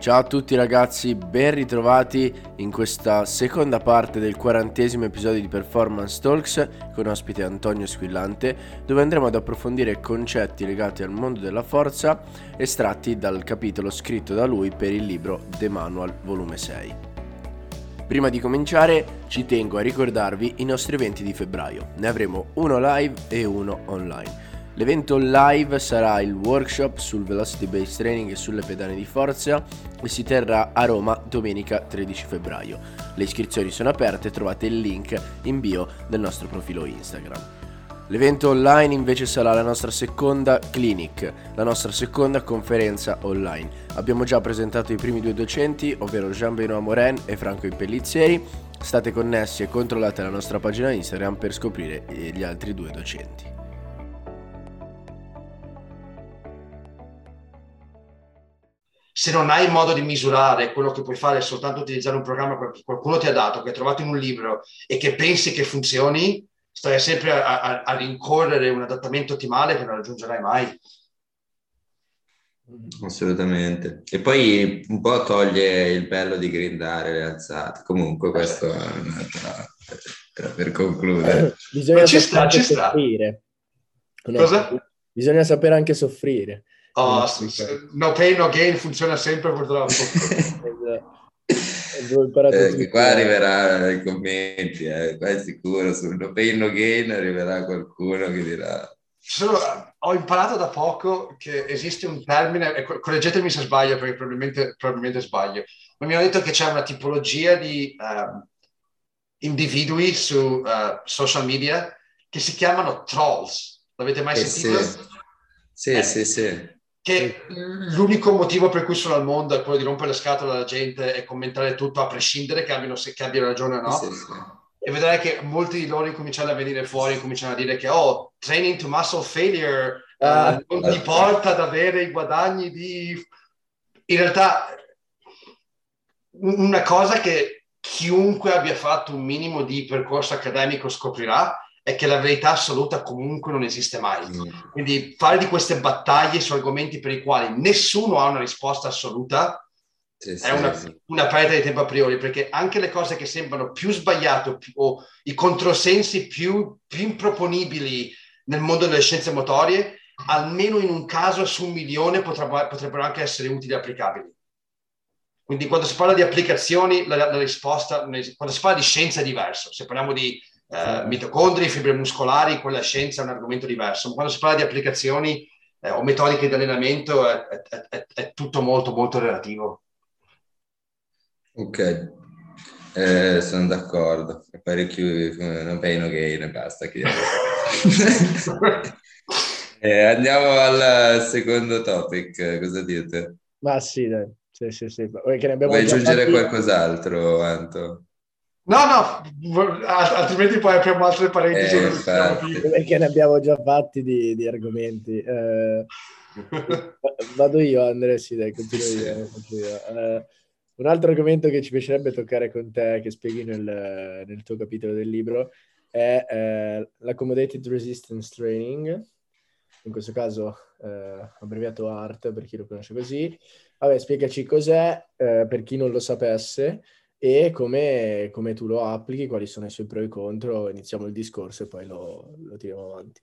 Ciao a tutti ragazzi, ben ritrovati in questa seconda parte del quarantesimo episodio di Performance Talks con ospite Antonio Squillante, dove andremo ad approfondire concetti legati al mondo della forza estratti dal capitolo scritto da lui per il libro The Manual volume 6. Prima di cominciare ci tengo a ricordarvi i nostri eventi di febbraio, ne avremo uno live e uno online. L'evento live sarà il workshop sul Velocity Based Training e sulle pedane di forza e si terrà a Roma domenica 13 febbraio. Le iscrizioni sono aperte, trovate il link in bio del nostro profilo Instagram. L'evento online invece sarà la nostra seconda clinic, la nostra seconda conferenza online. Abbiamo già presentato i primi due docenti, ovvero Jean-Benoît Moren e Franco Impellizieri. State connessi e controllate la nostra pagina Instagram per scoprire gli altri due docenti. Se non hai modo di misurare quello che puoi fare è soltanto utilizzare un programma che qualcuno ti ha dato, che hai trovato in un libro e che pensi che funzioni, stai sempre a, a, a rincorrere un adattamento ottimale che non raggiungerai mai. Assolutamente. E poi un po' toglie il bello di grindare le alzate. Comunque questo è un'altra per concludere. Eh, bisogna ci sta, ci sta. soffrire. Cosa? Bisogna sapere anche soffrire. Oh, no pain, no gain funziona sempre purtroppo. eh, qua arriverà i commenti, eh, qua è sicuro, sul no pain, no gain arriverà qualcuno che dirà... Solo, ho imparato da poco che esiste un termine, correggetemi se sbaglio perché probabilmente, probabilmente sbaglio, ma mi hanno detto che c'è una tipologia di uh, individui su uh, social media che si chiamano trolls. L'avete mai eh, sentito? Sì, sì, eh, sì. sì che l'unico motivo per cui sono al mondo è quello di rompere le scatole alla gente e commentare tutto a prescindere che abbiano, se, che abbiano ragione o no. Sì, sì. E vedrai che molti di loro cominciano a venire fuori cominciano a dire che oh, training to muscle failure ah, uh, non ti porta ad avere i guadagni di... In realtà, una cosa che chiunque abbia fatto un minimo di percorso accademico scoprirà è che la verità assoluta comunque non esiste mai. Mm. Quindi fare di queste battaglie su argomenti per i quali nessuno ha una risposta assoluta sì, sì, è una, sì. una, perdita di tempo a priori, perché anche le cose che sembrano più sbagliate più, o i controsensi più, più improponibili nel mondo delle scienze motorie, almeno in un caso su un milione potrebbero, potrebbero anche essere utili e applicabili. Quindi quando si parla di applicazioni, la, la risposta, quando si parla di scienza è diverso. Se parliamo di eh, mitocondri, fibre muscolari, quella scienza è un argomento diverso. Ma quando si parla di applicazioni eh, o metodiche di allenamento è, è, è, è, tutto molto, molto relativo. Ok, eh, sono d'accordo. Parecchio non pain no gain e basta. eh, andiamo al secondo topic, cosa dite? Ma sì, dai. Sì, sì, sì. Vuoi aggiungere fatti... qualcos'altro, Anto? No, no, altrimenti poi apriamo altre parentesi. Eh, perché ne abbiamo già fatti di, di argomenti. Eh, vado io, Andrea, sì, dai, continuo io. Continuo io. Eh, un altro argomento che ci piacerebbe toccare con te, che spieghi nel, nel tuo capitolo del libro, è eh, l'accommodated resistance training, in questo caso eh, abbreviato ART per chi lo conosce così. Vabbè, spiegaci cos'è eh, per chi non lo sapesse e come, come, tu lo applichi, quali sono i suoi pro e contro. Iniziamo il discorso e poi lo, lo tiriamo avanti.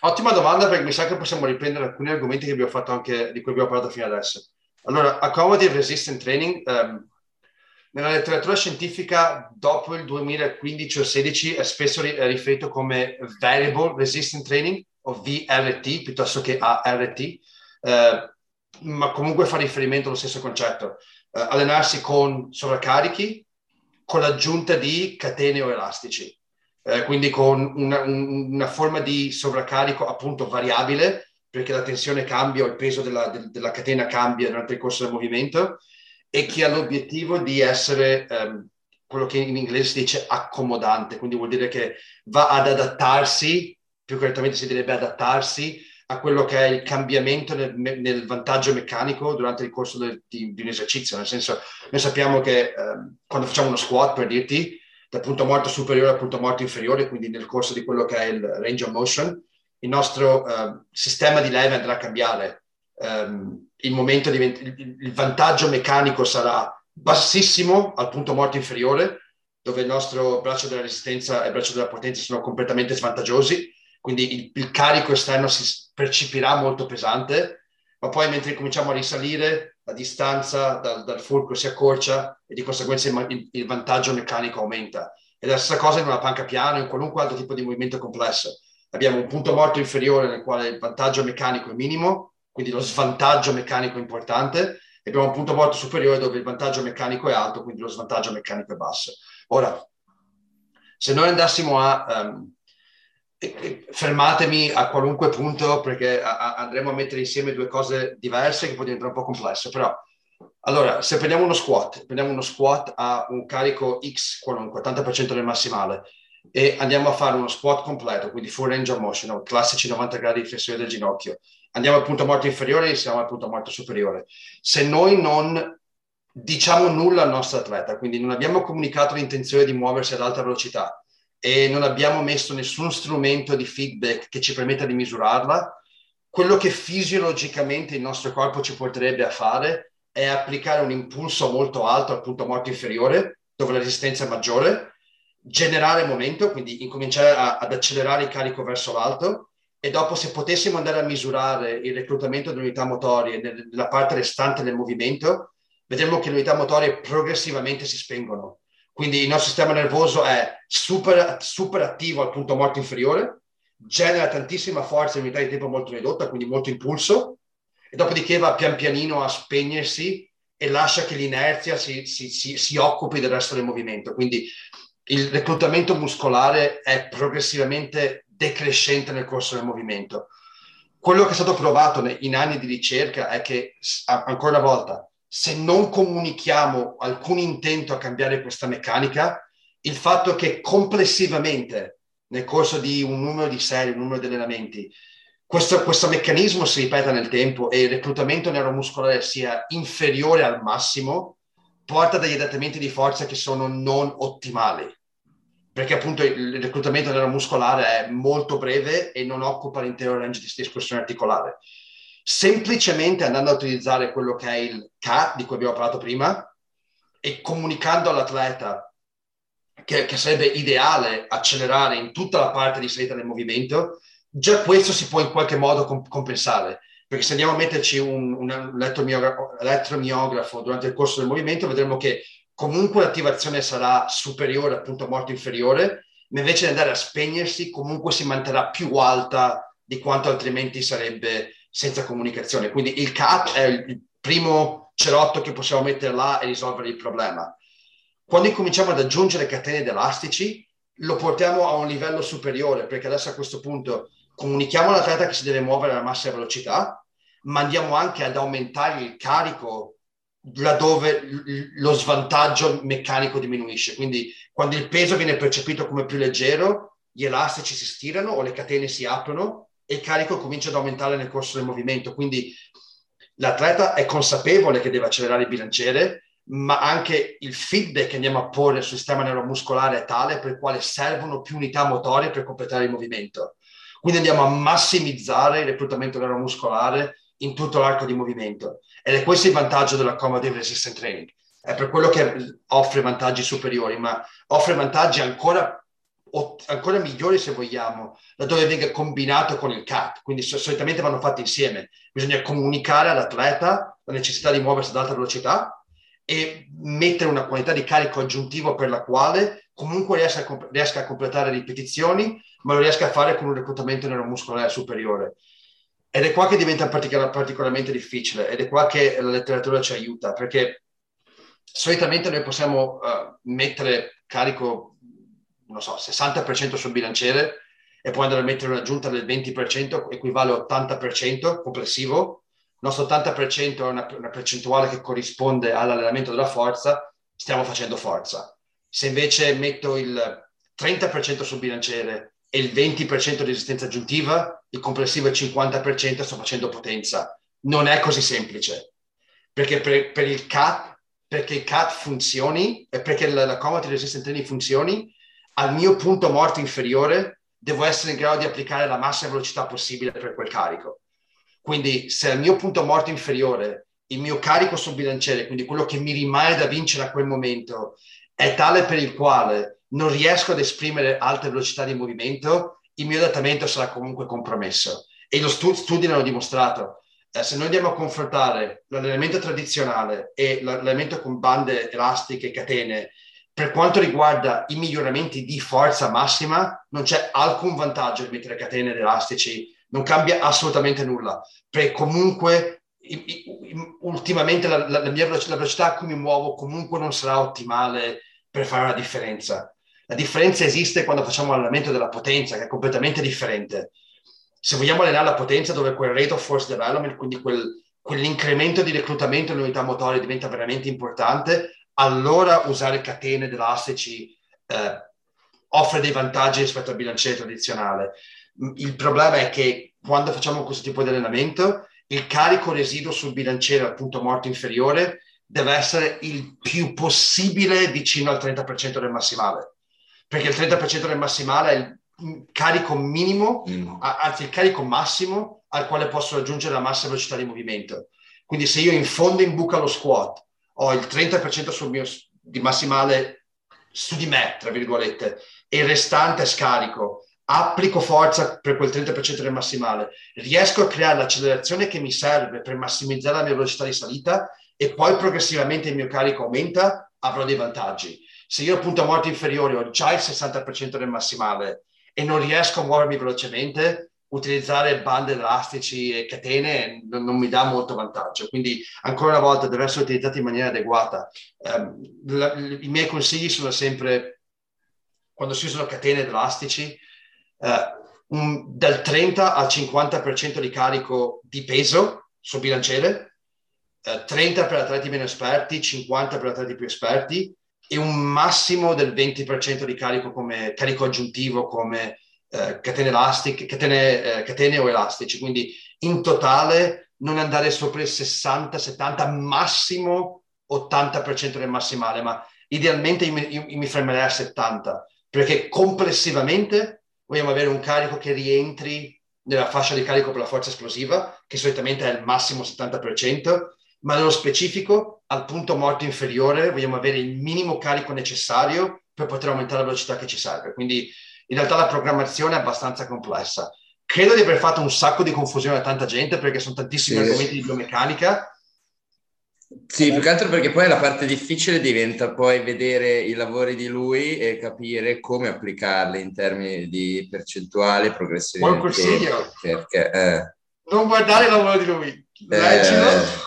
Ottima domanda perché mi sa che possiamo riprendere alcuni argomenti anche, di cui abbiamo parlato fino adesso. Allora, accommodative resistant training, um, nella letteratura scientifica dopo il 2015 o 2016 è spesso riferito come variable resistant training o VRT piuttosto che ART, uh, ma comunque fa riferimento allo stesso concetto eh, allenarsi con sovraccarichi, con l'aggiunta di catene o elastici, eh, quindi con una, una, forma di sovraccarico appunto variabile, perché la tensione cambia o il peso della, de, della catena cambia durante il corso del movimento, e che ha l'obiettivo di essere ehm, quello che in inglese si dice accomodante, quindi vuol dire che va ad adattarsi, più correttamente si direbbe adattarsi a quello che è il cambiamento nel, nel vantaggio meccanico durante il corso del, di, di, un esercizio. Nel senso, noi sappiamo che eh, quando facciamo uno squat, per dirti, dal punto morto superiore al punto morto inferiore, quindi nel corso di quello che è il range of motion, il nostro eh, sistema di leve andrà a cambiare. ehm, il momento diventa, il, il vantaggio meccanico sarà bassissimo al punto morto inferiore, dove il nostro braccio della resistenza e il braccio della potenza sono completamente svantaggiosi, quindi il, il carico esterno si percepirà molto pesante, ma poi mentre cominciamo a risalire la distanza dal, dal fulcro si accorcia e di conseguenza il, il, vantaggio meccanico aumenta. È la stessa cosa in una panca piano, in qualunque altro tipo di movimento complesso. Abbiamo un punto morto inferiore nel quale il vantaggio meccanico è minimo, quindi lo svantaggio meccanico è importante, e abbiamo un punto morto superiore dove il vantaggio meccanico è alto, quindi lo svantaggio meccanico è basso. Ora, se noi andassimo a... Um, fermatemi a qualunque punto perché andremo a mettere insieme due cose diverse che può diventare un po' complesso, però allora, se prendiamo uno squat, prendiamo uno squat a un carico X qualunque, 80% del massimale, e andiamo a fare uno squat completo, quindi full range of motion, classici 90 gradi di flessione del ginocchio, andiamo al punto morto inferiore e siamo al punto morto superiore. Se noi non diciamo nulla al nostro atleta, quindi non abbiamo comunicato l'intenzione di muoversi ad alta velocità e non abbiamo messo nessun strumento di feedback che ci permetta di misurarla, quello che fisiologicamente il nostro corpo ci porterebbe a fare è applicare un impulso molto alto al punto morto inferiore, dove la resistenza è maggiore, generare momento, quindi incominciare a, ad accelerare il carico verso l'alto e dopo se potessimo andare a misurare il reclutamento delle unità motorie nella parte restante del movimento, vedremo che le unità motorie progressivamente si spengono. Quindi il nostro sistema nervoso è super, super attivo al punto morto inferiore, genera tantissima forza in unità di tempo molto ridotta, quindi molto impulso, e dopodiché va pian pianino a spegnersi e lascia che l'inerzia si, si, si, si occupi del resto del movimento. Quindi il reclutamento muscolare è progressivamente decrescente nel corso del movimento. Quello che è stato provato in anni di ricerca è che, ancora una volta, se non comunichiamo alcun intento a cambiare questa meccanica, il fatto che complessivamente nel corso di un numero di serie, un numero di allenamenti, questo, questo meccanismo si ripeta nel tempo e il reclutamento neuromuscolare sia inferiore al massimo, porta degli adattamenti di forza che sono non ottimali perché appunto il reclutamento neuromuscolare è molto breve e non occupa l'intero range di escursione articolare. Semplicemente andando a utilizzare quello che è il CAT di cui abbiamo parlato prima e comunicando all'atleta che, che sarebbe ideale accelerare in tutta la parte di salita del movimento, già questo si può in qualche modo comp- compensare. Perché se andiamo a metterci un, un elettromiografo, durante il corso del movimento, vedremo che comunque l'attivazione sarà superiore al punto morto inferiore, ma invece di andare a spegnersi comunque si manterrà più alta di quanto altrimenti sarebbe senza comunicazione. Quindi il CAT è il primo cerotto che possiamo mettere là e risolvere il problema. Quando cominciamo ad aggiungere catene ed elastici, lo portiamo a un livello superiore, perché adesso a questo punto comunichiamo all'atleta che si deve muovere alla massima velocità, ma andiamo anche ad aumentare il carico laddove lo svantaggio meccanico diminuisce. Quindi quando il peso viene percepito come più leggero, gli elastici si stirano o le catene si aprono e il carico comincia ad aumentare nel corso del movimento. Quindi l'atleta è consapevole che deve accelerare il bilanciere, ma anche il feedback che andiamo a porre sul sistema neuromuscolare è tale per il quale servono più unità motorie per completare il movimento. Quindi andiamo a massimizzare il reclutamento neuromuscolare in tutto l'arco di movimento. Ed è questo il vantaggio dell'accommodative resistant training. È per quello che offre vantaggi superiori, ma offre vantaggi ancora, ancora migliori se vogliamo, laddove venga combinato con il CAT. Quindi solitamente vanno fatti insieme. Bisogna comunicare all'atleta la necessità di muoversi ad alta velocità e mettere una qualità di carico aggiuntivo per la quale comunque riesca a, riesca a completare ripetizioni, ma lo riesca a fare con un reclutamento neuromuscolare superiore. Ed è qua che diventa particolar- particolarmente difficile ed è qua che la letteratura ci aiuta, perché solitamente noi possiamo uh, mettere carico, non so, 60% sul bilanciere e poi andare a mettere un'aggiunta del 20%, equivale a 80% complessivo. Il nostro 80% è una, una percentuale che corrisponde all'allenamento della forza, stiamo facendo forza. Se invece metto il 30% sul bilanciere e il 20% di resistenza aggiuntiva, il complessivo è il 50%, sto facendo potenza. Non è così semplice, perché per, per il CAT, perché il CAT funzioni e perché la, la Combat Resistant Training funzioni, al mio punto morto inferiore devo essere in grado di applicare la massima velocità possibile per quel carico. Quindi se al mio punto morto inferiore il mio carico sul bilanciere, quindi quello che mi rimane da vincere a quel momento, è tale per il quale non riesco ad esprimere alte velocità di movimento, il mio adattamento sarà comunque compromesso. E lo stu- studi l'hanno dimostrato. Eh, se noi andiamo a confrontare l'allenamento tradizionale e l'allenamento con bande elastiche catene, per quanto riguarda i miglioramenti di forza massima, non c'è alcun vantaggio di mettere catene ed elastici, non cambia assolutamente nulla, perché comunque ultimamente la, la, mia velocità, la velocità a cui mi muovo comunque non sarà ottimale per fare una differenza. La differenza esiste quando facciamo l'allenamento della potenza, che è completamente differente. Se vogliamo allenare la potenza dove quel rate of force development, quindi quel, quell'incremento di reclutamento in unità motorie diventa veramente importante, allora usare catene ed elastici eh, offre dei vantaggi rispetto al bilanciere tradizionale. Il problema è che quando facciamo questo tipo di allenamento, il carico residuo sul bilanciere al punto morto inferiore deve essere il più possibile vicino al 30% del massimale, perché il 30% del massimale è il carico minimo, mm. anzi il carico massimo al quale posso raggiungere la massa velocità di movimento. Quindi se io in fondo in buca lo squat ho il 30% sul mio, di massimale su di me, tra virgolette, e il restante scarico, applico forza per quel 30% del massimale, riesco a creare l'accelerazione che mi serve per massimizzare la mia velocità di salita e poi progressivamente il mio carico aumenta, avrò dei vantaggi. Se io appunto a morte inferiore ho già il 60% del massimale e non riesco a muovermi velocemente, utilizzare bande elastici e catene non, non, mi dà molto vantaggio. Quindi, ancora una volta, deve essere utilizzato in maniera adeguata. Um, la, I miei consigli sono sempre, quando si usano catene ed elastici, uh, un, dal 30 al 50% di carico di peso sul bilanciere, uh, 30 per atleti meno esperti, 50 per atleti più esperti e un massimo del 20% di carico come carico aggiuntivo come eh, catene elastiche, catene, eh, catene o elastici, quindi in totale non andare sopra il 60, 70, massimo 80% del massimale, ma idealmente io mi, io mi fermerei a 70, perché complessivamente vogliamo avere un carico che rientri nella fascia di carico per la forza esplosiva, che solitamente è il massimo 70%, ma nello specifico, al punto morto inferiore, vogliamo avere il minimo carico necessario per poter aumentare la velocità che ci serve. Quindi in realtà la programmazione è abbastanza complessa. Credo di aver fatto un sacco di confusione a tanta gente perché sono tantissimi sì. argomenti di biomeccanica. Sì, più che altro perché poi la parte difficile diventa poi vedere i lavori di lui e capire come applicarli in termini di percentuale, progressione. Buon consiglio. Perché, eh. Non guardare il lavoro di lui, leggilo. Eh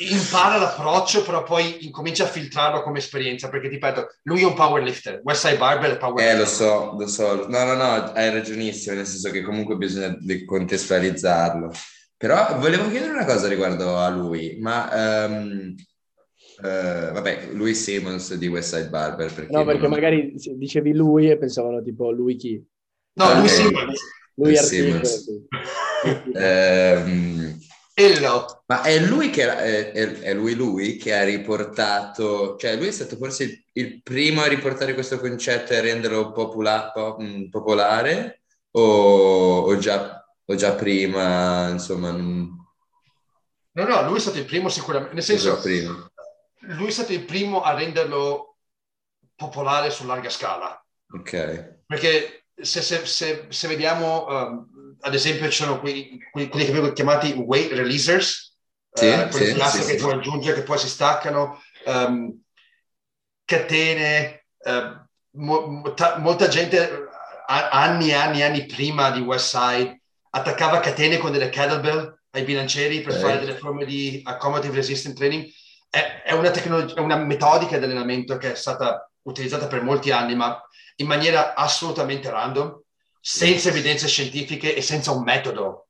impara l'approccio, però poi incomincia a filtrarlo come esperienza, perché ti ripeto, lui è un powerlifter, Westside Barber è powerlifter. Eh, lo so, lo so. No, no, no, hai ragionissimo, nel senso che comunque bisogna contestualizzarlo. Però volevo chiedere una cosa riguardo a lui, ma... Um, uh, vabbè, lui Simmons di Westside Barber. Perché no, perché non... magari dicevi lui e pensavano tipo lui chi? No, ah, lui Simmons. Lui Simmons. um, Hello. Ma è lui che è, è, lui lui che ha riportato, cioè lui è stato forse il, il primo a riportare questo concetto e a renderlo popula, po, mh, popolare o, o, già, o, già, prima, insomma? Non... No, no, lui è stato il primo sicuramente, nel senso, lui è stato il primo a renderlo popolare su larga scala. Ok. Perché se, se, se, se vediamo... Um, ad esempio ci sono quelli, quelli che vengono chiamati weight releasers, sì, quelli sì, sì, che puoi aggiungere, che poi si staccano, um, catene, uh, mo, ta, molta gente anni e anni e anni prima di Westside attaccava catene con delle kettlebell ai bilancieri per okay. fare delle forme di accommodative resistant training. È, è, una tecnologia, è una metodica di allenamento che è stata utilizzata per molti anni, ma in maniera assolutamente random senza evidenze scientifiche e senza un metodo.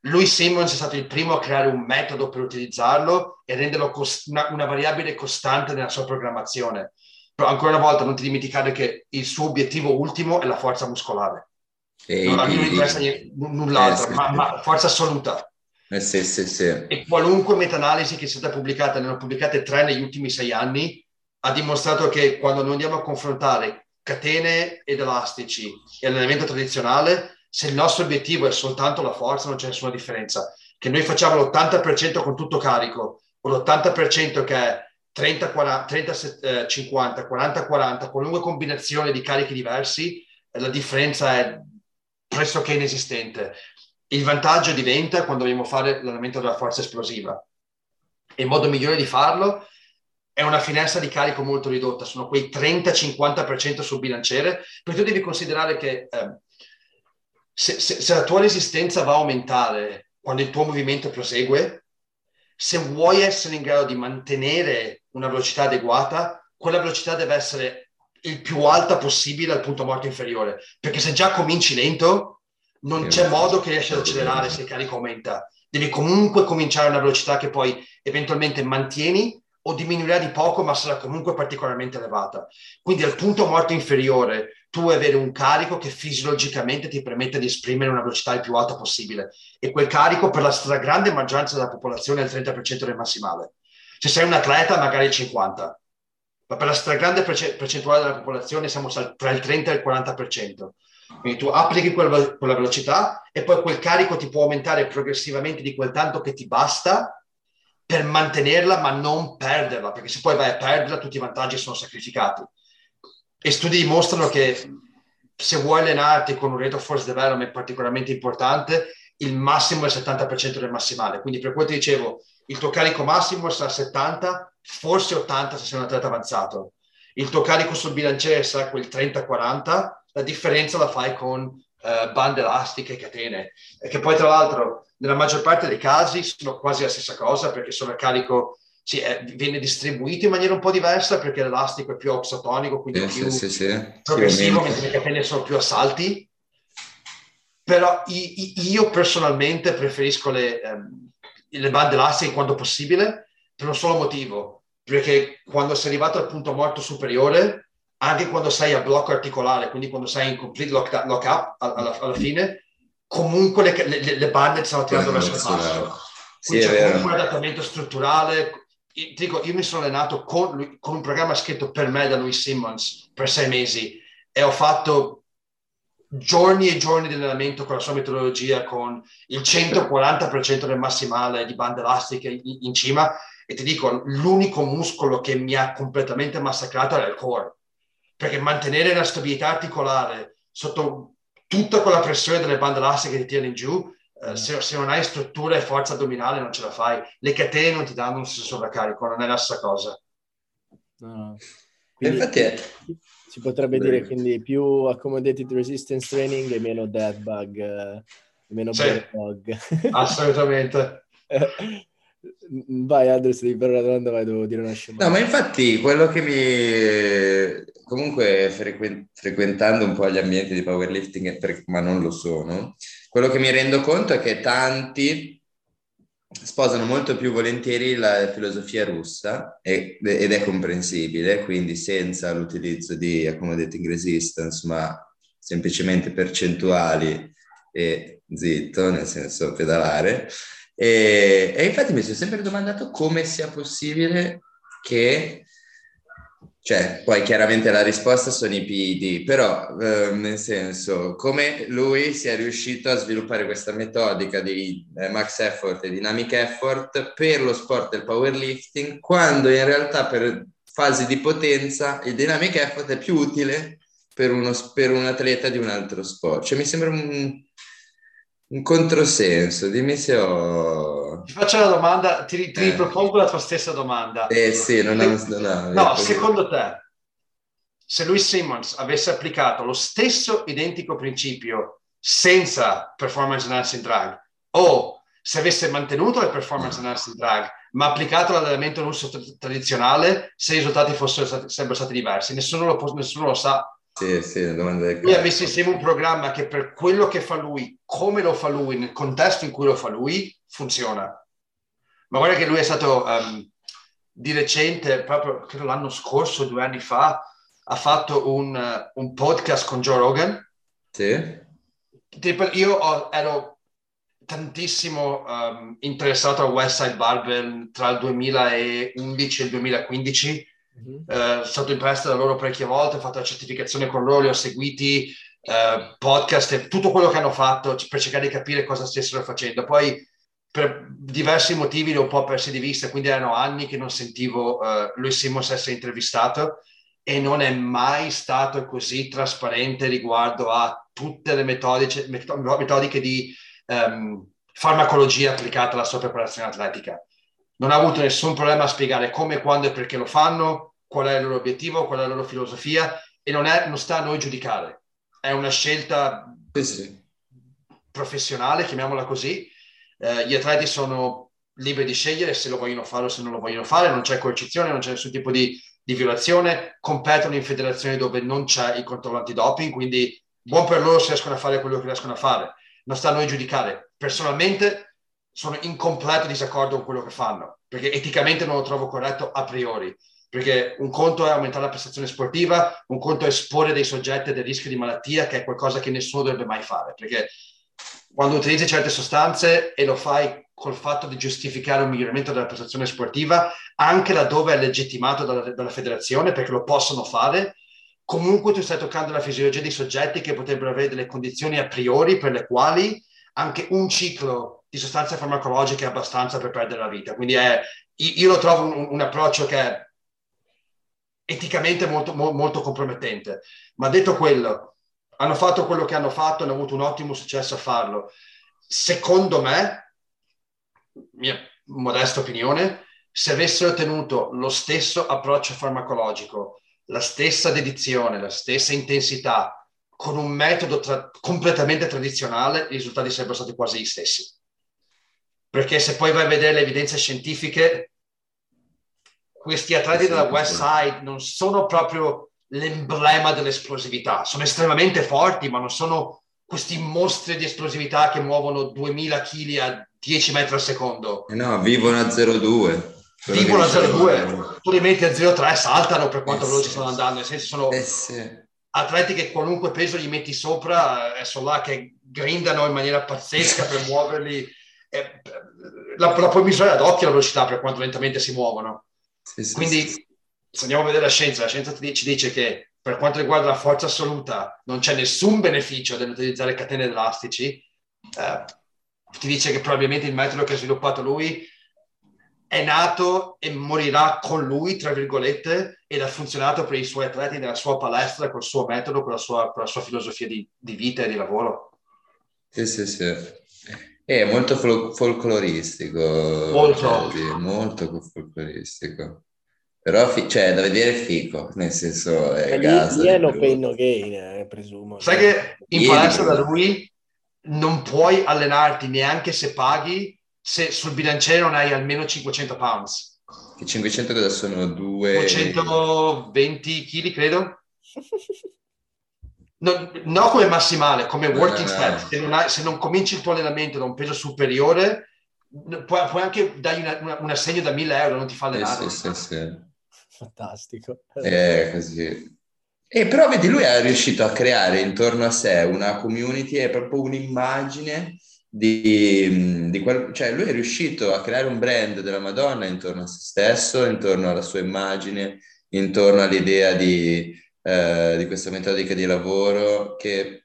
Lui Simmons è stato il primo a creare un metodo per utilizzarlo e renderlo cost- una, una, variabile costante nella sua programmazione. Però ancora una volta non ti dimenticare che il suo obiettivo ultimo è la forza muscolare. E non, a non interessa null'altro, eh, ma, ma, forza assoluta. Eh, sì, sì, sì. E qualunque meta-analisi che sia stata pubblicata, ne hanno pubblicate tre negli ultimi sei anni, ha dimostrato che quando noi andiamo a confrontare catene ed elastici e allenamento tradizionale, se il nostro obiettivo è soltanto la forza, non c'è nessuna differenza. che noi facciamo l'80% con tutto carico o l'80% che è 30, 40, 30 50, 40, 40, qualunque combinazione di carichi diversi, eh, la differenza è pressoché inesistente. Il vantaggio diventa quando dobbiamo fare l'allenamento della forza esplosiva. E il modo migliore di farlo è una finestra di carico molto ridotta, sono quei 30-50% sul bilanciere, perché tu devi considerare che eh, se, se, se la tua resistenza va a aumentare quando il tuo movimento prosegue, se vuoi essere in grado di mantenere una velocità adeguata, quella velocità deve essere il più alta possibile al punto morto inferiore, perché se già cominci lento, non c'è modo che riesci ad accelerare se il carico aumenta. Devi comunque cominciare a una velocità che poi eventualmente mantieni o diminuirà di poco, ma sarà comunque particolarmente elevata. Quindi al punto morto inferiore tu vuoi avere un carico che fisiologicamente ti permette di esprimere una velocità il più alta possibile e quel carico per la stragrande maggioranza della popolazione è il 30% del massimale. Se sei un atleta magari il 50%, ma per la stragrande percentuale della popolazione siamo tra il 30 e il 40%. Quindi tu applichi quella, velocità e poi quel carico ti può aumentare progressivamente di quel tanto che ti basta per mantenerla ma non perderla, perché se poi vai a perderla tutti i vantaggi sono sacrificati. E studi dimostrano che se vuoi allenarti con un rate of force development particolarmente importante, il massimo è il 70% del massimale. Quindi per quello ti dicevo, il tuo carico massimo sarà 70, forse 80 se sei un atleta avanzato. Il tuo carico sul bilanciere sarà quel 30-40, la differenza la fai con uh, bande elastiche e catene. Che poi tra l'altro nella maggior parte dei casi sono quasi la stessa cosa perché sono a carico sì, è, viene distribuito in maniera un po' diversa perché l'elastico è più oxotonico, quindi sì, più sì, sì, progressivo, mentre le catene sono più a salti. Però io personalmente preferisco le, ehm, le bande elastiche quando possibile per un solo motivo, perché quando sei arrivato al punto morto superiore, anche quando sei a blocco articolare, quindi quando sei in complete lock, lock up alla, alla, fine, comunque le, le, le bande stanno tirando verso il basso. Sì, c'è comunque un adattamento strutturale, ti dico, io mi sono allenato con, con, un programma scritto per me da Louis Simmons per sei mesi e ho fatto giorni e giorni di allenamento con la sua metodologia, con il 140% del massimale di bande elastiche in, in cima. E ti dico, l'unico muscolo che mi ha completamente massacrato era il core, perché mantenere la stabilità articolare sotto tutta quella pressione delle bande elastiche che ti tirano in giù eh, se, se, non hai struttura e forza addominale non ce la fai. Le catene non ti danno un sovraccarico, non è la stessa cosa. No. Quindi, Infatti è... si potrebbe dire quindi più accommodated resistance training e meno dead bug, eh, meno sì, bug. assolutamente. Vai Andres, devi fare una domanda, vai, devo dire una scema. No, ma infatti quello che mi... Comunque frequ... frequentando un po' gli ambienti di powerlifting, ma non lo sono, quello che mi rendo conto è che tanti sposano molto più volentieri la filosofia russa e, ed è comprensibile, quindi senza l'utilizzo di accommodating resistance, ma semplicemente percentuali e zitto, nel senso pedalare. E, e infatti mi sono sempre domandato come sia possibile che cioè, poi chiaramente la risposta sono i PD, però eh, nel senso, come lui sia riuscito a sviluppare questa metodica di eh, max effort e dynamic effort per lo sport del powerlifting, quando in realtà per fasi di potenza il dynamic effort è più utile per, uno, per un atleta di un altro sport. Cioè, mi sembra un, un controsenso, dimmi se ho... Ti faccio una domanda, ti, ti eh. ripropongo la tua stessa domanda. Eh sì, non ho... Non ho no, secondo te, se Louis Simmons avesse applicato lo stesso identico principio senza performance enhancing drag o se avesse mantenuto le performance enhancing drag ma applicato l'allenamento russo tradizionale, se i risultati fossero stati, sarebbero stati diversi. Nessuno lo, nessuno lo sa sì, sì, la domanda è Lui ha messo insieme un programma che per quello che fa lui, come lo fa lui, nel contesto in cui lo fa lui, funziona. Ma guarda che lui è stato um, di recente, proprio credo l'anno scorso, due anni fa, ha fatto un, uh, un podcast con Joe Rogan. Sì. Tipo, io ho, ero tantissimo um, interessato a West Side Barbell tra il 2011 e il 2015 Mm-hmm. Eh, sono stato in prestito da loro parecchie volte, ho fatto la certificazione con loro, li ho seguiti, eh, podcast e tutto quello che hanno fatto per cercare di capire cosa stessero facendo. Poi per diversi motivi l'ho un po' persi di vista, quindi erano anni che non sentivo uh, lui Simmons essere intervistato e non è mai stato così trasparente riguardo a tutte le metodiche, metodiche di um, farmacologia applicata alla sua preparazione atletica. Non ha avuto nessun problema a spiegare come, quando e perché lo fanno, qual è il loro obiettivo, qual è la loro filosofia e non, è, non sta a noi giudicare. È una scelta sì, sì. professionale, chiamiamola così, eh, gli atleti sono liberi di scegliere se lo vogliono fare o se non lo vogliono fare, non c'è coercizione, non c'è nessun tipo di, di violazione, competono in federazioni dove non c'è il controllo antidoping, quindi buon per loro se riescono a fare quello che riescono a fare, non sta a noi giudicare. Personalmente sono in completo disaccordo con quello che fanno, perché eticamente non lo trovo corretto a priori, perché un conto è aumentare la prestazione sportiva, un conto è esporre dei soggetti a dei rischi di malattia, che è qualcosa che nessuno dovrebbe mai fare, perché quando utilizzi certe sostanze e lo fai col fatto di giustificare un miglioramento della prestazione sportiva, anche laddove è legittimato dalla, dalla federazione, perché lo possono fare, comunque tu stai toccando la fisiologia di soggetti che potrebbero avere delle condizioni a priori per le quali anche un ciclo di sostanze farmacologiche abbastanza per perdere la vita. Quindi è, io lo trovo un, un approccio che è eticamente molto, molto compromettente. Ma detto quello, hanno fatto quello che hanno fatto, hanno avuto un ottimo successo a farlo. Secondo me, mia modesta opinione, se avessero tenuto lo stesso approccio farmacologico, la stessa dedizione, la stessa intensità, con un metodo tra- completamente tradizionale, i risultati sarebbero stati quasi gli stessi. Perché se poi vai a vedere le evidenze scientifiche, questi atleti della West Side non sono proprio l'emblema dell'esplosività. Sono estremamente forti, ma non sono questi mostri di esplosività che muovono 2000 kg a 10 metri al secondo. Eh no, vivono a 0,2. Vivono a 0,2. Tu li metti a 0,3, saltano per quanto eh veloci sì. stanno andando. Nel senso sono eh sì. atleti che qualunque peso gli metti sopra, eh, sono là che grindano in maniera pazzesca per muoverli. Eh, la, la puoi misurare ad occhio la velocità per quanto lentamente si muovono. Sì, Quindi se andiamo a vedere la scienza, la scienza ci dice che per quanto riguarda la forza assoluta non c'è nessun beneficio nell'utilizzare catene elastici, eh, ti dice che probabilmente il metodo che ha sviluppato lui è nato e morirà con lui, tra virgolette, ed ha funzionato per i suoi atleti nella sua palestra, col suo metodo, con la sua, con la sua filosofia di, di, vita e di lavoro. Sì, sì, sì. È molto fol- folcloristico. Molto. Cioè, molto folcloristico. Però fi- cioè, da vedere fico, nel senso è gas. Lì, hanno pain no gain, eh, presumo. Sai che in palestra da lui non puoi allenarti neanche se paghi se sul bilanciere non hai almeno 500 pounds. Che 500 cosa sono? Due... 220 kg, credo. No, no, come massimale, come working set. Se non, hai, se non, cominci il tuo allenamento da un peso superiore, puoi, puoi anche dargli una, una, un assegno da 1000 euro, non ti fa allenare. Sì, sì, sì. Fantastico. È così. E però vedi, lui è riuscito a creare intorno a sé una community, è proprio un'immagine di, di quel, cioè lui è riuscito a creare un brand della Madonna intorno a se stesso, intorno alla sua immagine, intorno all'idea di, eh, di questa metodica di lavoro che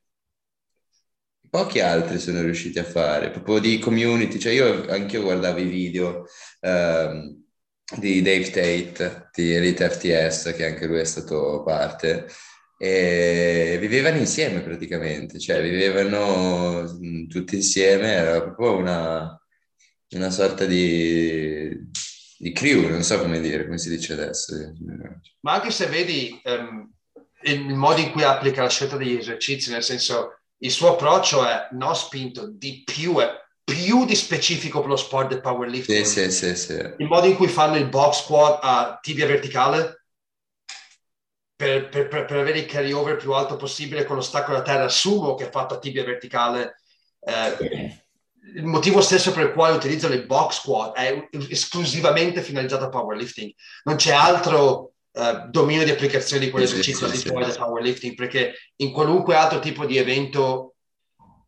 pochi altri sono riusciti a fare, proprio di community, cioè io anche io guardavo i video eh, di Dave Tate di Elite FTS, che anche lui è stato parte, e vivevano insieme praticamente, cioè vivevano mm, tutti insieme, era proprio una, una sorta di, di crew, non so come dire, come si dice adesso. Ma anche se vedi um, il modo in cui applica la scelta degli esercizi, nel senso il suo approccio è no spinto, di più è più di specifico per lo sport del powerlifting. Sì, sì, sì, sì. Il modo in cui fanno il box squat a tibia verticale per, per, per, per avere il carryover più alto possibile con lo stacco da terra, assumo che è fatto a tibia verticale. Eh, il motivo stesso per il quale utilizzano il box squat è esclusivamente finalizzato a powerlifting. Non c'è altro uh, dominio di applicazione di quell'esercizio sì, sì, sì, sì. powerlifting, perché in qualunque altro tipo di evento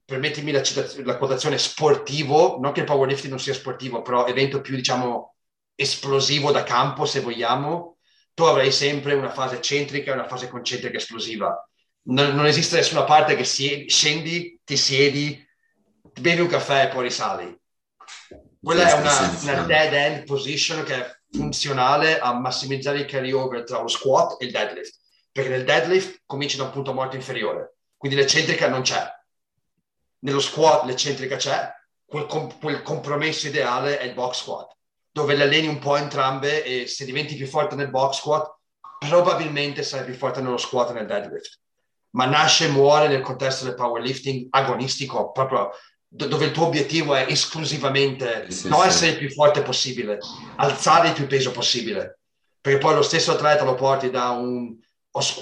permettimi la, la, quotazione sportivo, non che il powerlifting non sia sportivo, però evento più, diciamo, esplosivo da campo, se vogliamo, tu avrai sempre una fase centrica e una fase concentrica esplosiva. Non, non esiste nessuna parte che si, scendi, ti siedi, bevi un caffè e poi risali. Quella è una, una dead end position che è funzionale a massimizzare il carryover tra lo squat e il deadlift. Perché nel deadlift cominci da un punto morto inferiore, quindi l'eccentrica non c'è. Nello squat l'eccentrica c'è, quel, com- quel compromesso ideale è il box squat, dove le alleni un po' entrambe e se diventi più forte nel box squat, probabilmente sarai più forte nello squat e nel deadlift. Ma nasce e muore nel contesto del powerlifting agonistico, proprio dove il tuo obiettivo è esclusivamente Sì, non sì. essere il più forte possibile, alzare il più peso possibile. Perché poi lo stesso atleta lo porti da un-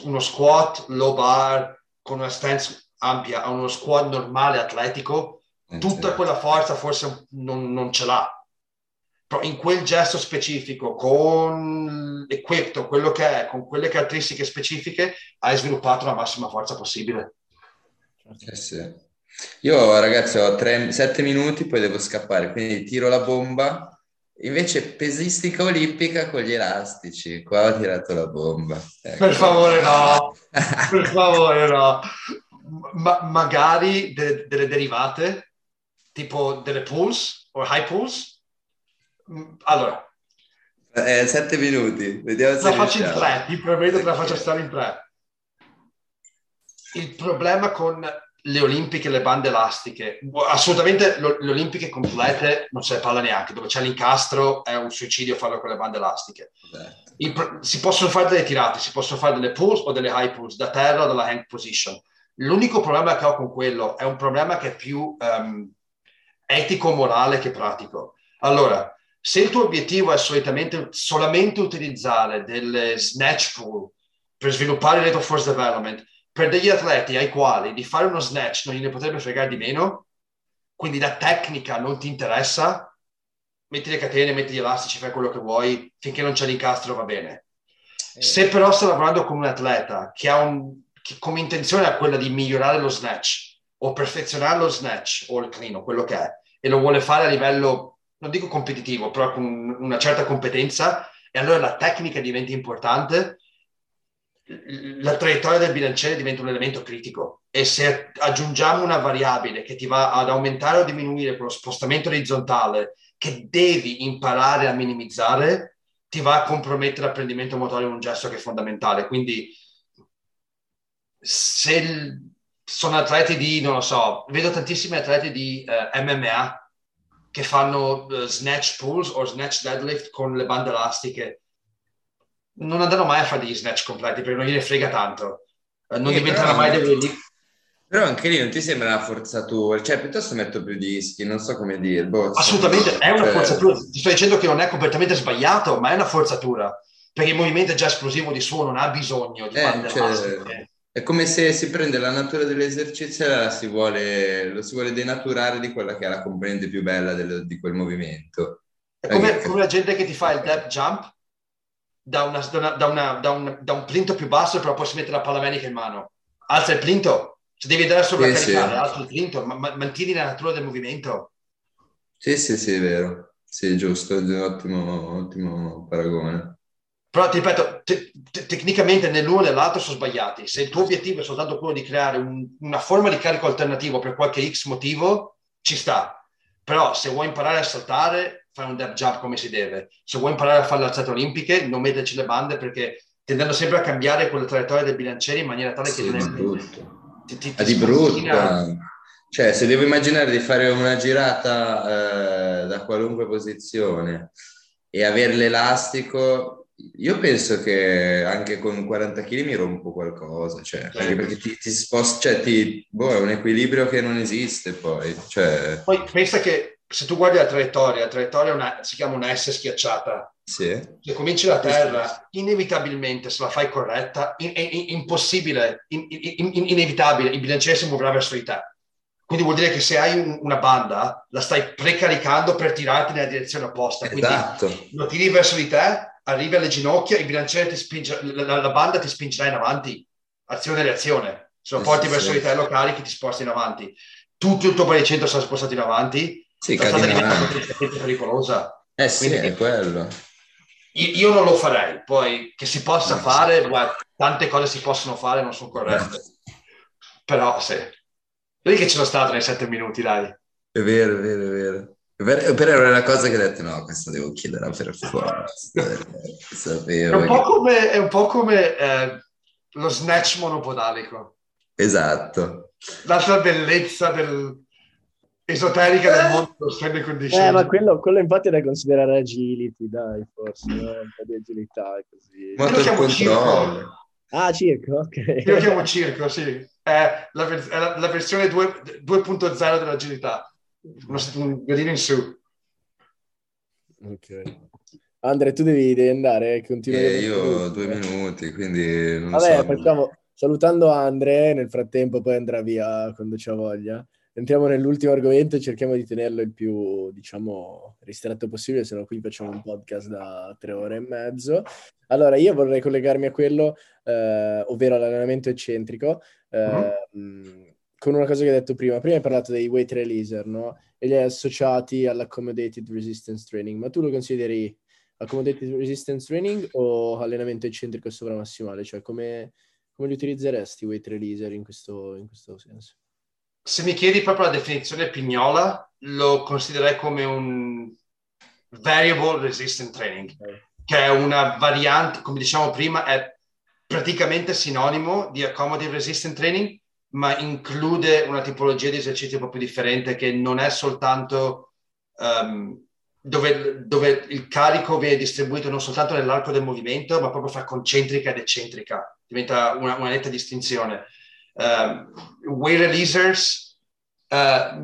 uno squat low bar con una stance ampia a uno squat normale atletico, Eh, tutta quella forza forse non, non ce l'ha. Però in quel gesto specifico, con l'equipto, quello che è, con quelle caratteristiche specifiche, hai sviluppato la massima forza possibile. Eh sì. Io ragazzi ho tre, sette minuti, poi devo scappare, quindi tiro la bomba. Invece pesistica olimpica con gli elastici, qua ho tirato la bomba. Ecco. Per favore no, per favore no. Ma- magari de- delle derivate, tipo delle pools o high pools. Mm, Allora, Eh, sette minuti, vediamo se la faccio in tre, ti prometto che la faccio stare in tre. Il problema con le olimpiche le bande elastiche, assolutamente lo- le olimpiche complete non se ne parla neanche, dove c'è l'incastro è un suicidio farlo con le bande elastiche. Esatto. Il si possono fare delle tirate, si possono fare delle pulls o delle high pulls da terra o dalla hang position. L'unico problema che ho con quello è un problema che è più ehm, etico-morale che pratico. Allora, se il tuo obiettivo è solitamente solamente utilizzare delle snatch pull per sviluppare il rate of force development per degli atleti ai quali di fare uno snatch non gliene potrebbe fregare di meno, quindi la tecnica non ti interessa, metti le catene, metti gli elastici, fai quello che vuoi, finché non c'è l'incastro va bene. Se però sta lavorando con un atleta che ha un, che come intenzione ha quella di migliorare lo snatch o perfezionare lo snatch o il clean o quello che è e lo vuole fare a livello, non dico competitivo, però con una certa competenza e allora la tecnica diventa importante, la traiettoria del bilanciere diventa un elemento critico e se aggiungiamo una variabile che ti va ad aumentare o diminuire quello spostamento orizzontale che devi imparare a minimizzare, ti va a compromettere l'apprendimento motorio in un gesto che è fondamentale. Quindi se sono atleti di, non lo so, vedo tantissimi atleti di eh, MMA che fanno eh, snatch pulls o snatch deadlift con le bande elastiche. Non andranno mai a fare degli snatch completi perché non gliene frega tanto. Eh, non diventeranno però- mai dei elite. Però anche lì non ti sembra una forzatura, cioè piuttosto metto più dischi, non so come dire. Boh, Assolutamente, è una cioè, forzatura. Ti sto dicendo che non è completamente sbagliato, ma è una forzatura. Perché il movimento è già esplosivo di suo, non ha bisogno di Eh, cioè, elastiche. È come se si prende la natura dell'esercizio e la si vuole, lo si vuole denaturare di quella che è la componente più bella del- di quel movimento. È come, Eh, come la gente che ti fa il depth jump da, una- da una- da un, da un plinto più basso, però poi si mette la pallamenica in mano. Alza il plinto, se devi andare a sovraccaricare, Sì, sì. alza il plinto, ma, ma- mantieni la natura del movimento. Sì, sì, sì, è vero. Sì, giusto, ottimo, ottimo paragone. Però ti ripeto, te- te- tecnicamente né l'uno né l'altro sono sbagliati. Se il tuo obiettivo è soltanto quello di creare un- una forma di carico alternativo per qualche X motivo, ci sta. Però se vuoi imparare a saltare, fai un depth jump come si deve. Se vuoi imparare a fare le alzate olimpiche, non metterci le bande perché tendono sempre a cambiare quella traiettoria del bilanciere in maniera tale Sì, che è brutto. ti, ti, ti di brutto. Cioè, se devo immaginare di fare una girata eh, da qualunque posizione e avere l'elastico, io penso che anche con 40 kg mi rompo qualcosa, cioè, Sì. anche perché ti, ti sposti, cioè, ti, boh, è un equilibrio che non esiste poi, cioè, Poi pensa che se tu guardi la traiettoria, la traiettoria una- si chiama una S schiacciata. sì. Se cominci da terra, inevitabilmente, se la fai corretta, in- è è impossibile, in- in- in- inevitabile, il bilanciere si muoverà verso di te. Quindi vuol dire che se hai un- una banda, la stai precaricando per tirarti nella direzione opposta. Quindi Esatto. lo tiri verso di te, arrivi alle ginocchia, il bilanciere ti spinge, la, la- la banda ti spingerà in avanti. Azione e reazione. Se lo porti sì, verso sì. di te, lo carichi, ti sposti in avanti. Tutto il tuo baricentro sarà spostato in avanti. Sì, la strada diventa pericolosa. Eh sì, Quindi- è quello. Io, non lo farei, poi che si possa No, fare, sì. guarda, tante cose si possono fare, non sono corrette. Però sì. Vedi che ce l'ho stato nei sette minuti, dai. È vero, è vero, è vero. Per, però era una cosa che ho detto, no, questo devo chiedere per forza. Sapevo è un po' come, è un po come eh, lo snatch monopodalico. Esatto. L'altra bellezza del, esoterica del mondo dello strength conditioning. Eh, ma quello, quello, infatti è da considerare agility, dai, forse, no? un po' di agilità e così. Ma lo chiamo circo. Ah, circo, ok. Io lo chiamo circo, sì. È la, è la, la versione 2.0 dell'agilità un gradino in su. Ok. Andre, tu devi, devi andare, continui. Eh, io ho due minuti, quindi non Vabbè, so. facciamo, salutando Andre, nel frattempo poi andrà via quando c'ha voglia. Entriamo nell'ultimo argomento e cerchiamo di tenerlo il più, diciamo, ristretto possibile, se no qui facciamo un podcast da tre ore e mezzo. Allora, io vorrei collegarmi a quello, eh, ovvero all'allenamento eccentrico. Eh, mm-hmm con una cosa che hai detto prima, prima hai parlato dei weight releaser, no? E li hai associati all'accommodated resistance training, ma tu lo consideri accommodated resistance training o allenamento eccentrico sovramassimale? Cioè come, come li utilizzeresti i weight releaser in questo, in questo senso? Se mi chiedi proprio la definizione pignola, lo considererei come un variable resistance training, che è una variante, come diciamo prima, è praticamente sinonimo di accommodative resistance training, ma include una tipologia di esercizio proprio differente che non è soltanto um, dove, dove, il carico viene distribuito non soltanto nell'arco del movimento, ma proprio fra concentrica ed eccentrica. Diventa una, una netta distinzione. Um, weight releasers uh,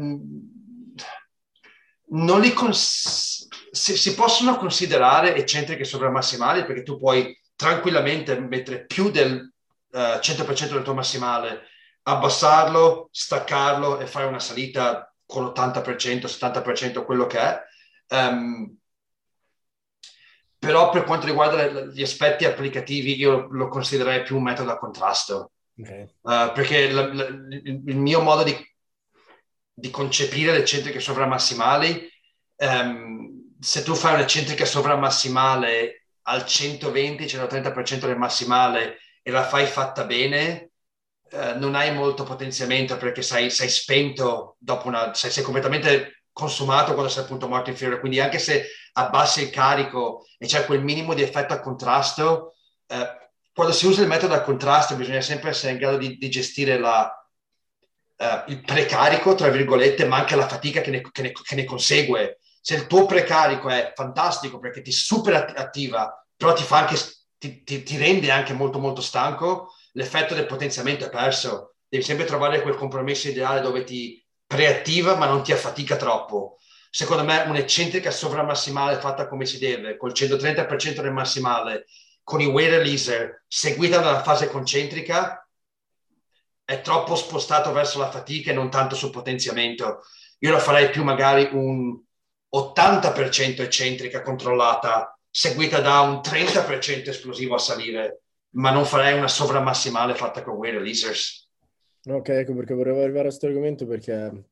non li cons- si, possono considerare eccentriche sovramassimali perché tu puoi tranquillamente mettere più del uh, 100% del tuo massimale abbassarlo, staccarlo e fare una salita con l'80%, 70% quello che è. Um, però per quanto riguarda gli aspetti applicativi, io lo considererei più un metodo a contrasto. Okay. Uh, perché la, la, il, mio modo di, di concepire le eccentriche sovramassimali, um, se tu fai un'eccentrica sovramassimale al 120-130% del massimale e la fai fatta bene, eh, non hai molto potenziamento perché sei, sei spento dopo una, sei, sei, completamente consumato quando sei appunto morto inferiore, quindi anche se abbassi il carico e c'è quel minimo di effetto a contrasto, eh, quando si usa il metodo a contrasto bisogna sempre essere in grado di, di gestire la, eh, il precarico, tra virgolette, ma anche la fatica che ne, che, ne, che ne consegue. Se il tuo precarico è fantastico perché ti super attiva, però ti, fa anche, ti, ti, ti rende anche molto molto stanco, l'effetto del potenziamento è perso. Devi sempre trovare quel compromesso ideale dove ti preattiva ma non ti affatica troppo. Secondo me un'eccentrica sovramassimale fatta come si deve, col 130% del massimale, con i weight releaser, seguita dalla fase concentrica, è troppo spostato verso la fatica e non tanto sul potenziamento. Io lo farei più magari un 80% eccentrica controllata, seguita da un 30% esplosivo a salire ma non farei una sovramassimale fatta con weight releasers. Ok, ecco perché volevo arrivare a questo argomento perché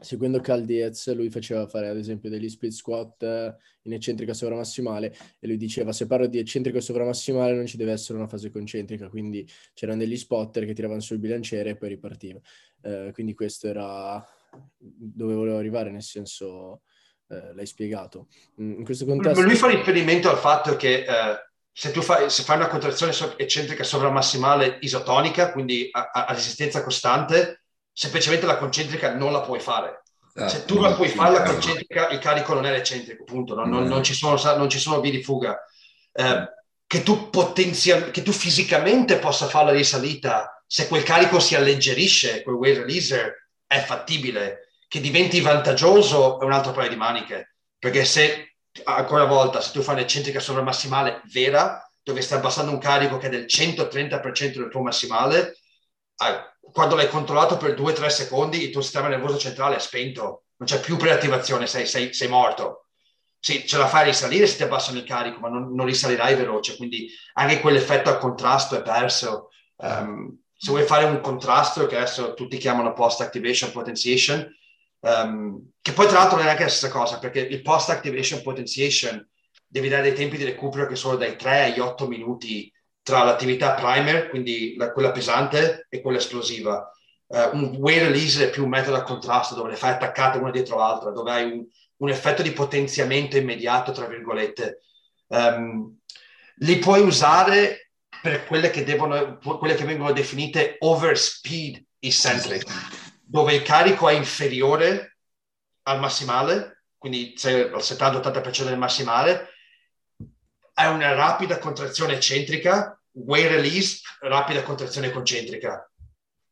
seguendo Cal Diaz lui faceva fare ad esempio degli split squat eh, in eccentrica sovramassimale e lui diceva se parlo di eccentrica sovramassimale non ci deve essere una fase concentrica, quindi c'erano degli spotter che tiravano sul bilanciere e poi ripartiva. Uh, quindi questo era dove volevo arrivare, nel senso uh, l'hai spiegato. Mm, in questo contesto... Lui fa riferimento al fatto che uh se tu fai, se fai una contrazione eccentrica sovramassimale isotonica, quindi a, a, resistenza costante, semplicemente la concentrica non la puoi fare. Ah, se tu la puoi fare la concentrica, il carico non è l'eccentrico, punto. Non, non, non, ci, sono, non ci, sono, vie di fuga. Eh, che, tu potenzial, che tu fisicamente possa fare la risalita, se quel carico si alleggerisce, quel weight releaser, è fattibile. Che diventi vantaggioso è un altro paio di maniche. Perché se ancora una volta, se tu fai un'eccentrica sovramassimale vera, dove stai abbassando un carico che è del 130% del tuo massimale, quando l'hai controllato per 2-3 secondi, il tuo sistema nervoso centrale è spento, non c'è più preattivazione, sei, sei, sei morto. Sì, ce la fai a risalire se ti abbassano il carico, ma non, non risalirai veloce, quindi anche quell'effetto a contrasto è perso. Um, se vuoi fare un contrasto, che adesso tutti chiamano post-activation potentiation, Um, che poi tra l'altro non è neanche la stessa cosa, perché il post-activation potentiation devi dare dei tempi di recupero che sono dai 3 agli 8 minuti tra l'attività primer, quindi la, quella pesante, e quella esplosiva. Uh, un weight release è più un metodo a contrasto, dove le fai attaccate una dietro l'altra, dove hai un, un effetto di potenziamento immediato, tra virgolette. Um, li puoi usare per quelle che, devono, quelle che vengono definite overspeed eccentric, dove il carico è inferiore al massimale, quindi sei al 70-80% del massimale, hai una rapida contrazione eccentrica, way release, rapida contrazione concentrica.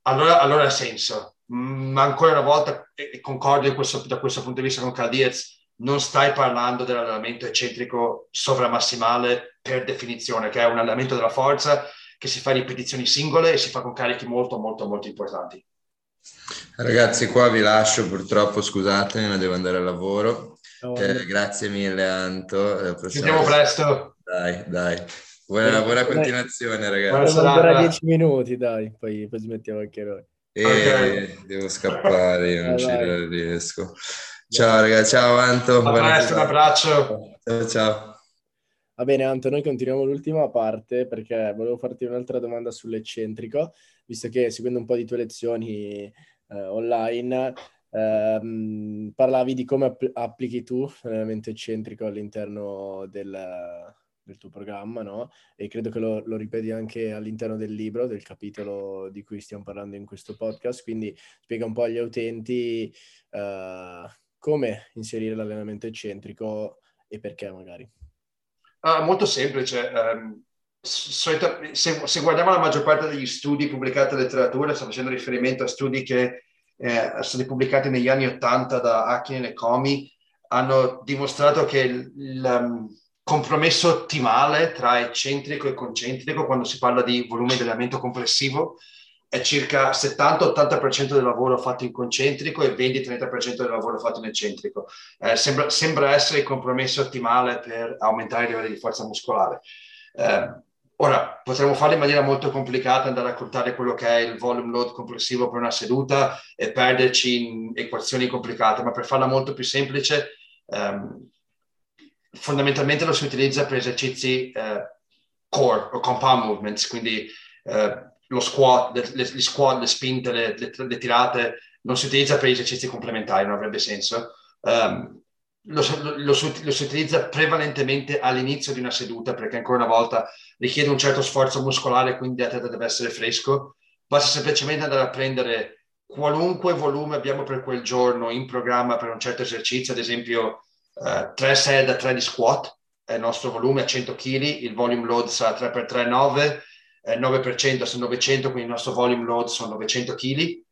Allora, allora ha senso. Ma ancora una volta, e concordo questo, da questo punto di vista con Caldiez, non stai parlando dell'allenamento eccentrico sovramassimale per definizione, che è un allenamento della forza che si fa ripetizioni singole e si fa con carichi molto, molto, molto importanti. Ragazzi, qua vi lascio purtroppo, scusatemi, ma devo andare al lavoro. Oh, eh, grazie mille, Anto. Ci vediamo presto. Dai, dai. Buona, buona continuazione, ragazzi. Buona ancora dieci minuti, dai, poi, poi smettiamo anche noi. E okay. devo scappare, io non ci riesco. Ciao ragazzi, ciao Anto. A presto, un abbraccio. Ciao, ciao. Va bene Anto, noi continuiamo l'ultima parte perché volevo farti un'altra domanda sull'eccentrico, visto che seguendo un po' di tue lezioni eh, online ehm, parlavi di come app- applichi tu l'allenamento eccentrico all'interno del, del tuo programma, no? E credo che lo, lo, ripeti anche all'interno del libro, del capitolo di cui stiamo parlando in questo podcast, quindi spiega un po' agli utenti uh, come inserire l'allenamento eccentrico e perché magari. Ah, molto semplice. Um, se, se, guardiamo la maggior parte degli studi pubblicati in letteratura, sto facendo riferimento a studi che eh, sono stati pubblicati negli anni 80 da Akin e Comi, hanno dimostrato che il, il compromesso ottimale tra eccentrico e concentrico quando si parla di volume di allenamento complessivo è circa 70-80% del lavoro fatto in concentrico e 20-30% del lavoro fatto in eccentrico. Eh, sembra, sembra, essere il compromesso ottimale per aumentare i livelli di forza muscolare. Eh, ora, potremmo farlo in maniera molto complicata, andare a contare quello che è il volume load complessivo per una seduta e perderci in equazioni complicate, ma per farla molto più semplice, ehm, fondamentalmente lo si utilizza per esercizi eh, core o compound movements, quindi eh, lo squat, le, le, squat, le spinte, le, le, tirate, non si utilizza per esercizi complementari, non avrebbe senso. Um, lo, lo, lo, lo, si utilizza prevalentemente all'inizio di una seduta perché ancora una volta richiede un certo sforzo muscolare, quindi l'atleta deve essere fresco. Basta semplicemente andare a prendere qualunque volume abbiamo per quel giorno in programma per un certo esercizio, ad esempio uh, 3 serie da 3 di squat, è il nostro volume a 100 kg, il volume load sarà 3x3 9, eh, 9% su 900, quindi il nostro volume load sono 900 kg.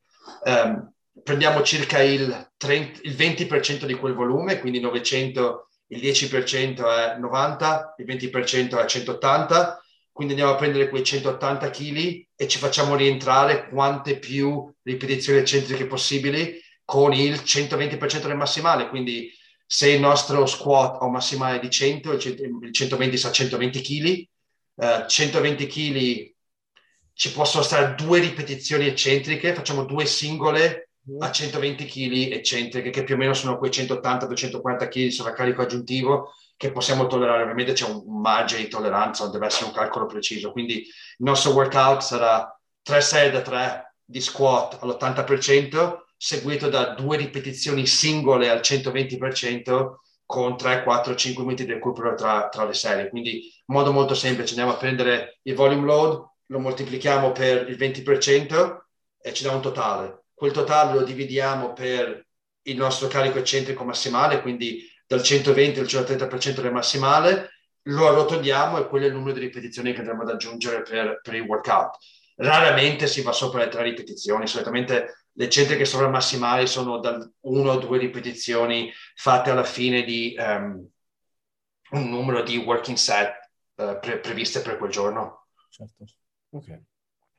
Um, prendiamo circa il, 30, il 20% di quel volume, quindi 900, il 10% è 90, il 20% è 180, quindi andiamo a prendere quei 180 kg e ci facciamo rientrare quante più ripetizioni eccentriche possibili con il 120% del massimale, quindi se il nostro squat ha un massimale di 100, il 120 sa 120 kg, 120 kg ci possono stare due ripetizioni eccentriche, facciamo due singole a 120 kg eccentriche, che più o meno sono quei 180-240 kg di sovraccarico aggiuntivo che possiamo tollerare. Ovviamente c'è un margine di tolleranza, deve essere un calcolo preciso. Quindi il nostro workout sarà 3 serie da 3 di squat all'80%, seguito da due ripetizioni singole al 120% con 3, 4, 5 minuti di recupero tra, tra le serie. Quindi in modo molto semplice andiamo a prendere il volume load, lo moltiplichiamo per il 20% e ci dà un totale. Quel totale lo dividiamo per il nostro carico eccentrico massimale, quindi dal 120 al 130% del massimale, lo arrotondiamo e quello è il numero di ripetizioni che andremo ad aggiungere per, per il workout. Raramente si va sopra le tre ripetizioni, solitamente le eccentriche sovramassimali sono da uno o due ripetizioni fatte alla fine di um, un numero di working set uh, pre- previste per quel giorno. Certo. Okay.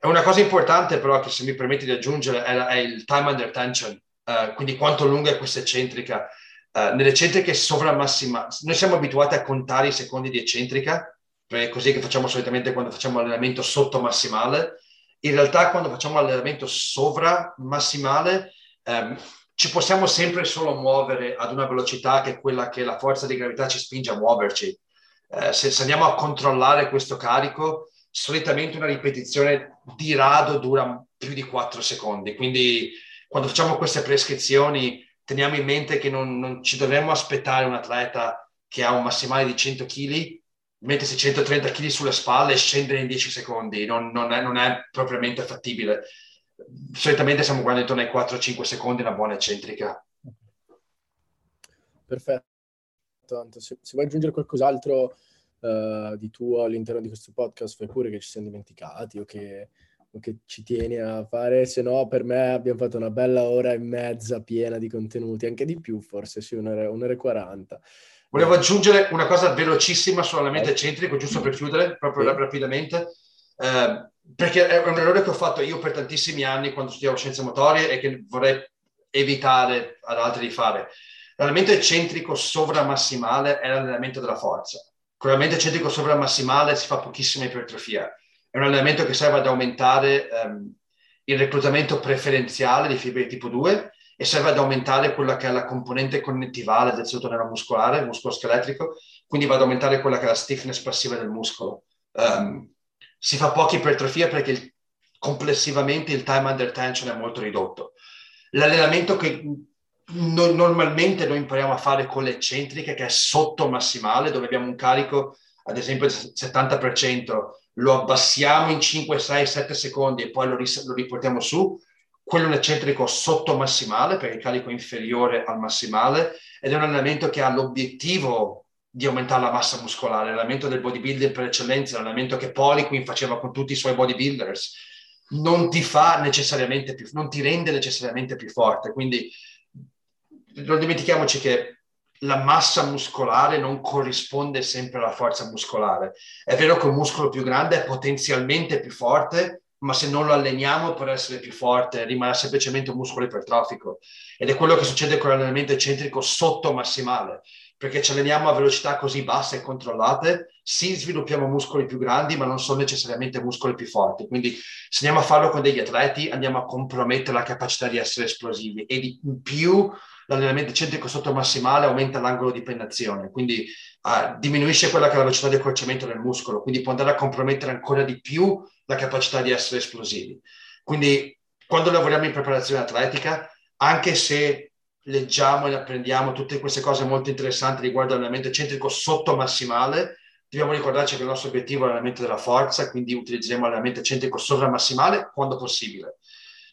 Una cosa importante però che se mi permetti di aggiungere è, è il time under tension, uh, quindi quanto lunga è questa eccentrica. Uh, nelle eccentriche sovramassimali, noi siamo abituati a contare i secondi di eccentrica, così che facciamo solitamente quando facciamo allenamento sotto massimale, in realtà quando facciamo allenamento sovra massimale ehm, ci possiamo sempre solo muovere ad una velocità che è quella che la forza di gravità ci spinge a muoverci. Eh, se, se, andiamo a controllare questo carico, solitamente una ripetizione di rado dura più di 4 secondi. Quindi quando facciamo queste prescrizioni teniamo in mente che non, non ci dovremmo aspettare un atleta che ha un massimale di 100 kg mettersi 130 kg sulle spalle e scendere in 10 secondi, non, non, è, non, è, propriamente fattibile. Solitamente siamo guardando intorno ai 4-5 secondi una buona eccentrica. Perfetto. Se, se vuoi aggiungere qualcos'altro uh, di tuo all'interno di questo podcast, fai pure che ci siamo dimenticati o che, o che ci tieni a fare, se no per me abbiamo fatto una bella ora e mezza piena di contenuti, anche di più forse, sì, un'ora, un'ora e quaranta. Volevo aggiungere una cosa velocissima sull'allamento eccentrico, giusto per chiudere, proprio rapidamente, eh, perché è un errore che ho fatto io per tantissimi anni quando studiavo scienze motorie e che vorrei evitare ad altri di fare. L'allamento eccentrico sovramassimale è l'allenamento della forza. Con l'allenamento eccentrico sovramassimale si fa pochissima ipertrofia. È un allenamento che serve ad aumentare ehm, il reclutamento preferenziale di fibre tipo 2 e serve ad aumentare quella che è la componente connettivale del tessuto neuromuscolare, il muscolo scheletrico, quindi va ad aumentare quella che è la stiffness passiva del muscolo. Um, si fa poca ipertrofia perché il, complessivamente il time under tension è molto ridotto. L'allenamento che no, normalmente noi impariamo a fare con le eccentriche, che è sotto massimale, dove abbiamo un carico, ad esempio, del 70%, lo abbassiamo in 5, 6, 7 secondi e poi lo, ris- lo riportiamo su, quello eccentrico sotto massimale perché il carico è inferiore al massimale ed è un allenamento che ha l'obiettivo di aumentare la massa muscolare, l'allenamento del bodybuilder per eccellenza, l'allenamento che Poliquin faceva con tutti i suoi bodybuilders, non ti fa necessariamente più, non ti rende necessariamente più forte, quindi non dimentichiamoci che la massa muscolare non corrisponde sempre alla forza muscolare. È vero che un muscolo più grande è potenzialmente più forte, ma se non lo alleniamo per essere più forte rimane semplicemente un muscolo ipertrofico. Ed è quello che succede con l'allenamento eccentrico sotto massimale perché ci alleniamo a velocità così basse e controllate, sì sviluppiamo muscoli più grandi, ma non sono necessariamente muscoli più forti. Quindi se andiamo a farlo con degli atleti, andiamo a compromettere la capacità di essere esplosivi. E di più l'allenamento eccentrico sotto massimale aumenta l'angolo di pennazione, quindi uh, diminuisce quella che è la velocità di accorciamento del muscolo, quindi può andare a compromettere ancora di più la capacità di essere esplosivi. Quindi quando lavoriamo in preparazione atletica, anche se leggiamo e apprendiamo tutte queste cose molto interessanti riguardo all'allenamento eccentrico sotto massimale, dobbiamo ricordarci che il nostro obiettivo è l'allenamento della forza, quindi utilizzeremo l'allenamento eccentrico sovramassimale quando possibile.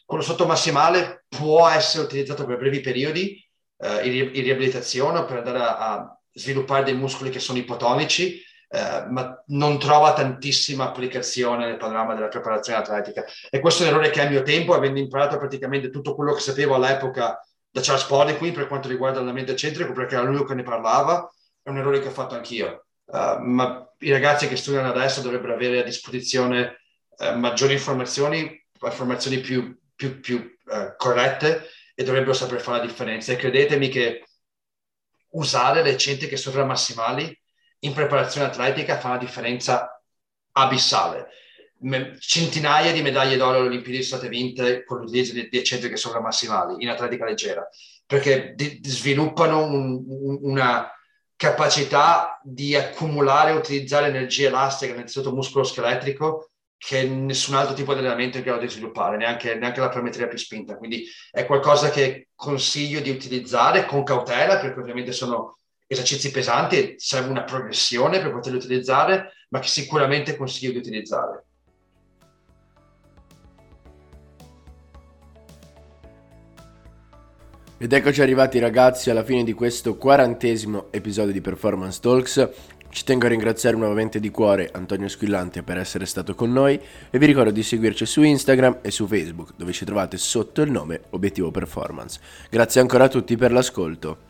Quello sotto massimale può essere utilizzato per brevi periodi eh, in, riabilitazione per andare a, a sviluppare dei muscoli che sono ipotonici, eh, ma non trova tantissima applicazione nel panorama della preparazione atletica. E questo è un errore che a mio tempo, avendo imparato praticamente tutto quello che sapevo all'epoca da Charles Poliquin per quanto riguarda l'allenamento eccentrico, perché era l'unico che ne parlava, è un errore che ho fatto anch'io. Uh, ma i ragazzi che studiano adesso dovrebbero avere a disposizione uh, maggiori informazioni, informazioni più, più, più uh, corrette e dovrebbero saper fare la differenza. E credetemi che usare le eccentriche sovramassimali in preparazione atletica fa una differenza abissale. Centinaia di medaglie d'oro alle Olimpiadi sono state vinte con l'utilizzo di, di eccentriche sovramassimali in atletica leggera, perché di, sviluppano un, un, una capacità di accumulare e utilizzare energia elastica nel tessuto muscolo-scheletrico che nessun altro tipo di allenamento è in grado di sviluppare, neanche, neanche la pliometria più spinta. Quindi è qualcosa che consiglio di utilizzare con cautela, perché ovviamente sono esercizi pesanti, serve una progressione per poterli utilizzare, ma che sicuramente consiglio di utilizzare. Ed eccoci arrivati ragazzi alla fine di questo quarantesimo episodio di Performance Talks. Ci tengo a ringraziare nuovamente di cuore Antonio Squillante per essere stato con noi e vi ricordo di seguirci su Instagram e su Facebook dove ci trovate sotto il nome Obiettivo Performance. Grazie ancora a tutti per l'ascolto.